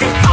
have it.